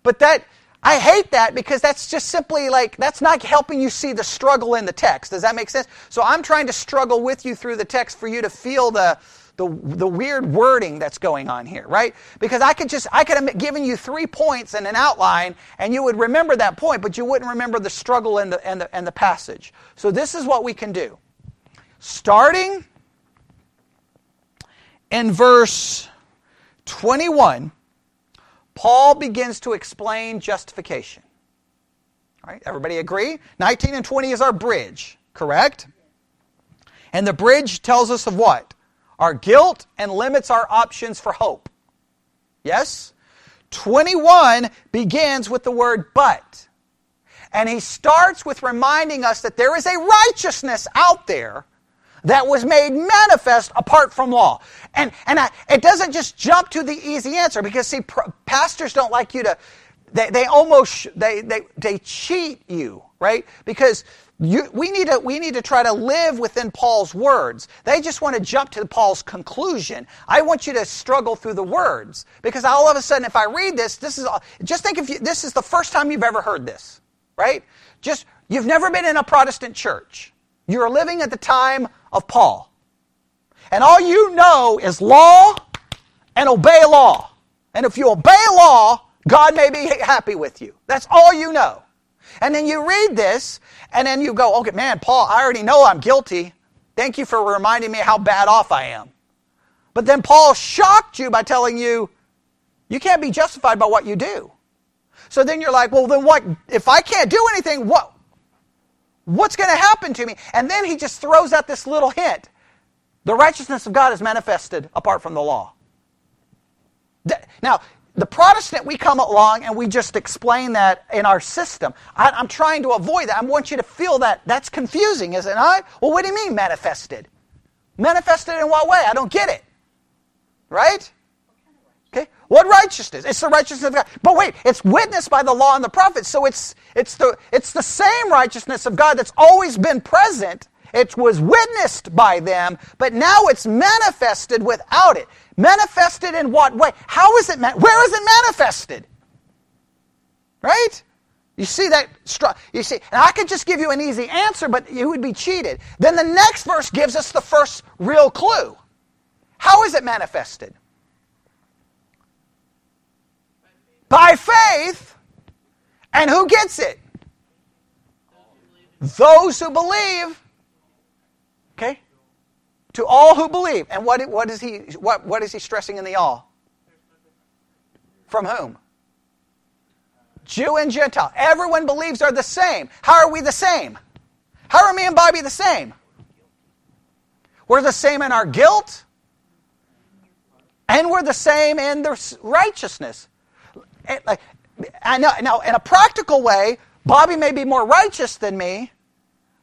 But that, I hate that because that's just simply like, that's not helping you see the struggle in the text. Does that make sense? So I'm trying to struggle with you through the text for you to feel the, the, the weird wording that's going on here, right? Because I could just, I could have given you three points and an outline, and you would remember that point, but you wouldn't remember the struggle and the, and the, and the passage. So this is what we can do. Starting in verse 21, Paul begins to explain justification. Right, everybody agree? 19 and 20 is our bridge, correct? And the bridge tells us of what? our guilt and limits our options for hope. Yes? 21 begins with the word but. And he starts with reminding us that there is a righteousness out there that was made manifest apart from law. And, and I, it doesn't just jump to the easy answer because, see, pastors don't like you to, they, they almost, they, they, they cheat you, right? Because you, we, need to, we need to try to live within Paul's words. They just want to jump to Paul's conclusion. I want you to struggle through the words because all of a sudden, if I read this, this is just think if you, this is the first time you've ever heard this, right? Just you've never been in a Protestant church. You're living at the time of Paul, and all you know is law and obey law. And if you obey law, God may be happy with you. That's all you know. And then you read this, and then you go, okay, man, Paul, I already know I'm guilty. Thank you for reminding me how bad off I am. But then Paul shocked you by telling you, you can't be justified by what you do. So then you're like, well, then what? If I can't do anything, what? What's going to happen to me? And then he just throws out this little hint. The righteousness of God is manifested apart from the law. Now, the Protestant, we come along and we just explain that in our system. I, am trying to avoid that. I want you to feel that that's confusing, isn't it? Well, what do you mean manifested? Manifested in what way? I don't get it. Right? What righteousness? It's the righteousness of God. But wait, it's witnessed by the law and the prophets, so it's it's the it's the same righteousness of God that's always been present. It was witnessed by them, but now it's manifested without it. Manifested in what way? How is it? Where is it manifested? Right? You see that? You see, and I could just give you an easy answer, but you would be cheated. Then the next verse gives us the first real clue. How is it manifested? By faith. And who gets it? Those who believe. Okay? To all who believe. And what, what, is, he, what, what is he stressing in the all? From whom? Jew and Gentile. Everyone believes are the same. How are we the same? How are me and Bobby the same? We're the same in our guilt, and we're the same in the righteousness. I know, now, in a practical way, Bobby may be more righteous than me,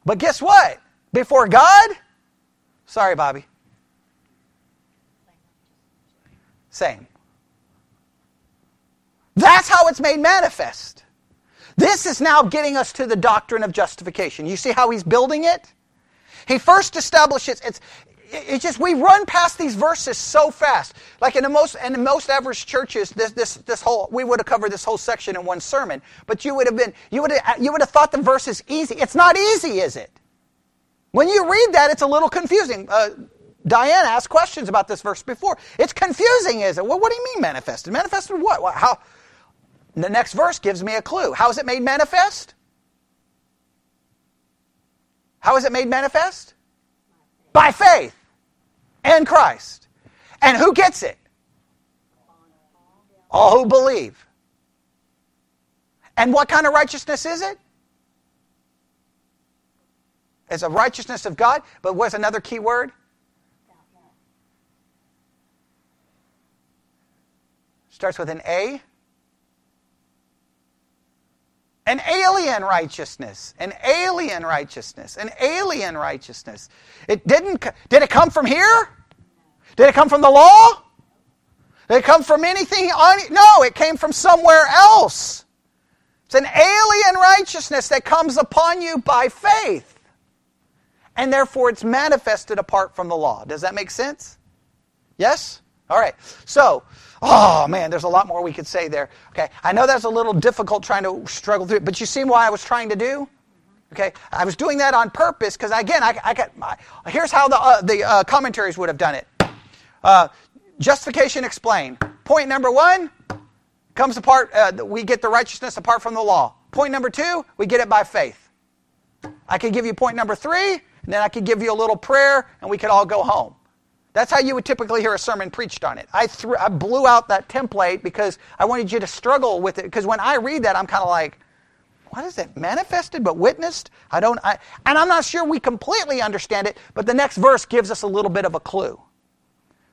but guess what? Before God, Sorry, Bobby. Same. That's how it's made manifest. This is now getting us to the doctrine of justification. You see how he's building it? He first establishes it's it's just we run past these verses so fast. Like in the most in most average churches, this this this whole we would have covered this whole section in one sermon. But you would have been you would have you would have thought the verse is easy. It's not easy, is it? When you read that, it's a little confusing. Uh, Diane asked questions about this verse before. It's confusing, is it? Well, what do you mean manifested? Manifested what? How? The next verse gives me a clue. How is it made manifest? How is it made manifest? By faith in Christ. And who gets it? All who believe. And what kind of righteousness is it? It's a righteousness of God, but what's another key word? Starts with an A. An alien righteousness, an alien righteousness, an alien righteousness. It didn't, did it come from here? Did it come from the law? Did it come from anything no, it came from somewhere else. It's an alien righteousness that comes upon you by faith and therefore it's manifested apart from the law. Does that make sense? Yes? All right. So, oh man, there's a lot more we could say there. Okay. I know that's a little difficult trying to struggle through it, but you see what I was trying to do? Okay. I was doing that on purpose because, again, I, I got, my, here's how the, uh, the uh, commentaries would have done it. Uh, justification explained. Point number one comes apart, uh, we get the righteousness apart from the law. Point number two, we get it by faith. I could give you point number three, and then I could give you a little prayer and we could all go home. That's how you would typically hear a sermon preached on it. I, threw, I blew out that template because I wanted you to struggle with it. Because when I read that, I'm kind of like, what is it? Manifested but witnessed? I don't, I, and I'm not sure we completely understand it, but the next verse gives us a little bit of a clue.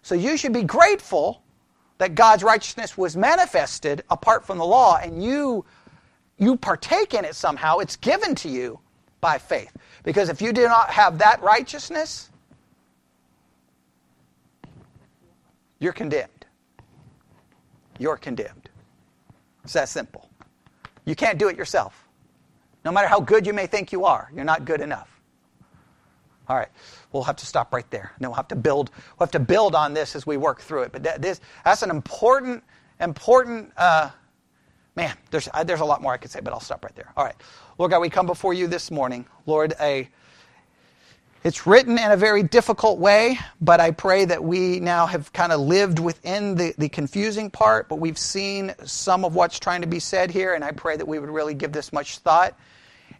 So you should be grateful that God's righteousness was manifested apart from the law and you you partake in it somehow. It's given to you by faith. Because if you do not have that righteousness, you're condemned. You're condemned. It's that simple. You can't do it yourself. No matter how good you may think you are, you're not good enough. All right, we'll have to stop right there. Then we'll have to build. We'll have to build on this as we work through it. But that, this, that's an important, important. Uh, man, there's uh, there's a lot more I could say, but I'll stop right there. All right, Lord God, we come before you this morning, Lord. A it's written in a very difficult way, but I pray that we now have kind of lived within the, the confusing part, but we've seen some of what's trying to be said here, and I pray that we would really give this much thought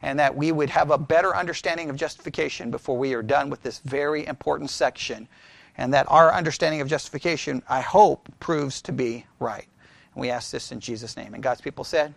and that we would have a better understanding of justification before we are done with this very important section, and that our understanding of justification, I hope, proves to be right. And we ask this in Jesus' name. And God's people said,